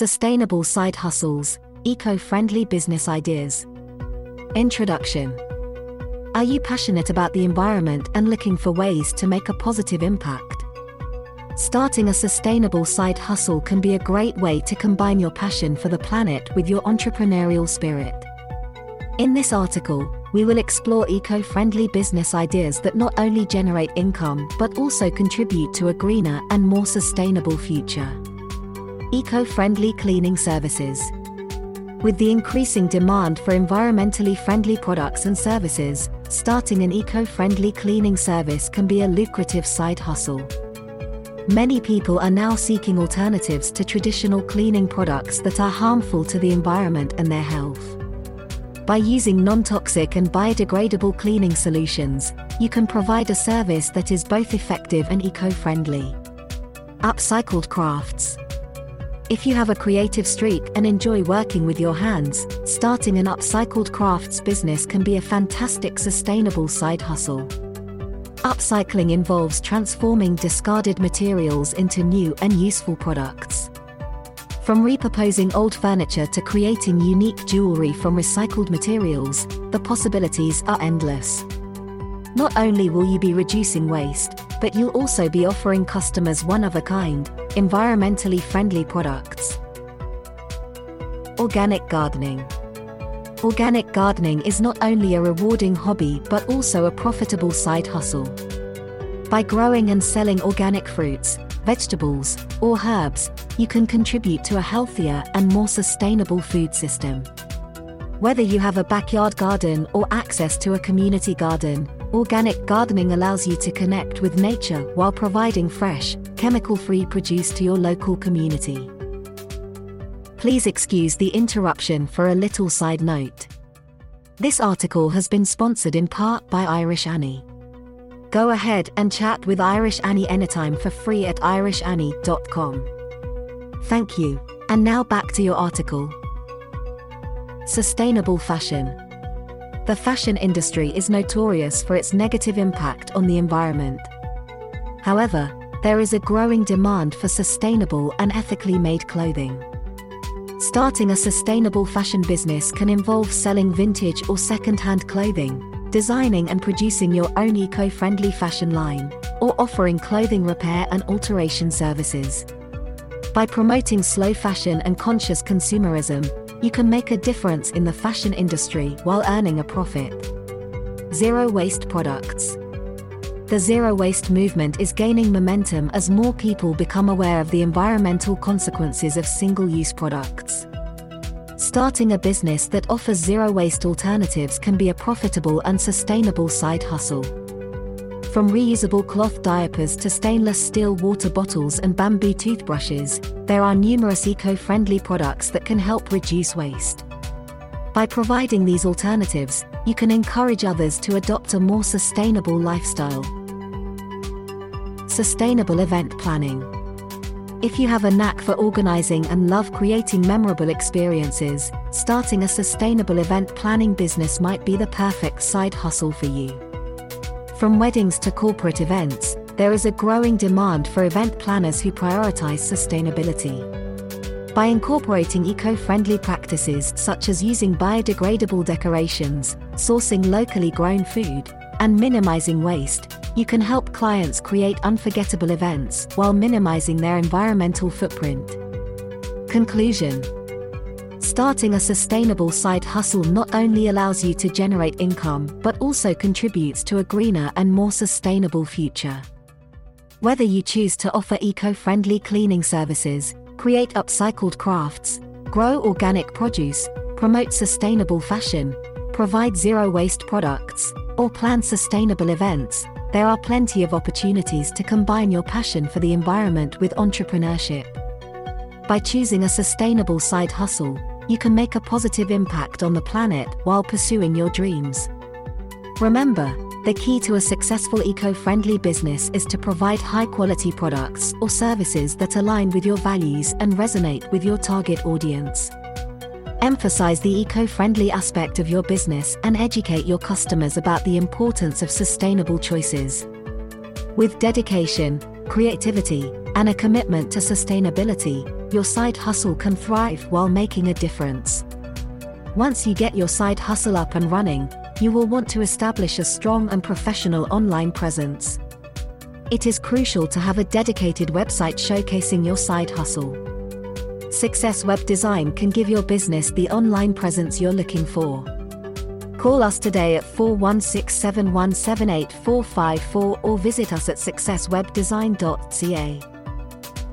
Sustainable Side Hustles Eco Friendly Business Ideas. Introduction Are you passionate about the environment and looking for ways to make a positive impact? Starting a sustainable side hustle can be a great way to combine your passion for the planet with your entrepreneurial spirit. In this article, we will explore eco friendly business ideas that not only generate income but also contribute to a greener and more sustainable future. Eco friendly cleaning services. With the increasing demand for environmentally friendly products and services, starting an eco friendly cleaning service can be a lucrative side hustle. Many people are now seeking alternatives to traditional cleaning products that are harmful to the environment and their health. By using non toxic and biodegradable cleaning solutions, you can provide a service that is both effective and eco friendly. Upcycled crafts. If you have a creative streak and enjoy working with your hands, starting an upcycled crafts business can be a fantastic sustainable side hustle. Upcycling involves transforming discarded materials into new and useful products. From repurposing old furniture to creating unique jewelry from recycled materials, the possibilities are endless. Not only will you be reducing waste, but you'll also be offering customers one of a kind, environmentally friendly products. Organic gardening. Organic gardening is not only a rewarding hobby but also a profitable side hustle. By growing and selling organic fruits, vegetables, or herbs, you can contribute to a healthier and more sustainable food system. Whether you have a backyard garden or access to a community garden, Organic gardening allows you to connect with nature while providing fresh, chemical free produce to your local community. Please excuse the interruption for a little side note. This article has been sponsored in part by Irish Annie. Go ahead and chat with Irish Annie anytime for free at irishannie.com. Thank you, and now back to your article. Sustainable fashion. The fashion industry is notorious for its negative impact on the environment. However, there is a growing demand for sustainable and ethically made clothing. Starting a sustainable fashion business can involve selling vintage or second-hand clothing, designing and producing your own eco-friendly fashion line, or offering clothing repair and alteration services. By promoting slow fashion and conscious consumerism, you can make a difference in the fashion industry while earning a profit. Zero waste products. The zero waste movement is gaining momentum as more people become aware of the environmental consequences of single use products. Starting a business that offers zero waste alternatives can be a profitable and sustainable side hustle. From reusable cloth diapers to stainless steel water bottles and bamboo toothbrushes, there are numerous eco friendly products that can help reduce waste. By providing these alternatives, you can encourage others to adopt a more sustainable lifestyle. Sustainable event planning. If you have a knack for organizing and love creating memorable experiences, starting a sustainable event planning business might be the perfect side hustle for you. From weddings to corporate events, there is a growing demand for event planners who prioritize sustainability. By incorporating eco friendly practices such as using biodegradable decorations, sourcing locally grown food, and minimizing waste, you can help clients create unforgettable events while minimizing their environmental footprint. Conclusion Starting a sustainable side hustle not only allows you to generate income but also contributes to a greener and more sustainable future. Whether you choose to offer eco friendly cleaning services, create upcycled crafts, grow organic produce, promote sustainable fashion, provide zero waste products, or plan sustainable events, there are plenty of opportunities to combine your passion for the environment with entrepreneurship. By choosing a sustainable side hustle, you can make a positive impact on the planet while pursuing your dreams. Remember, the key to a successful eco friendly business is to provide high quality products or services that align with your values and resonate with your target audience. Emphasize the eco friendly aspect of your business and educate your customers about the importance of sustainable choices. With dedication, creativity, and a commitment to sustainability, your side hustle can thrive while making a difference. Once you get your side hustle up and running, you will want to establish a strong and professional online presence. It is crucial to have a dedicated website showcasing your side hustle. Success Web Design can give your business the online presence you're looking for. Call us today at 416 7178454 or visit us at successwebdesign.ca.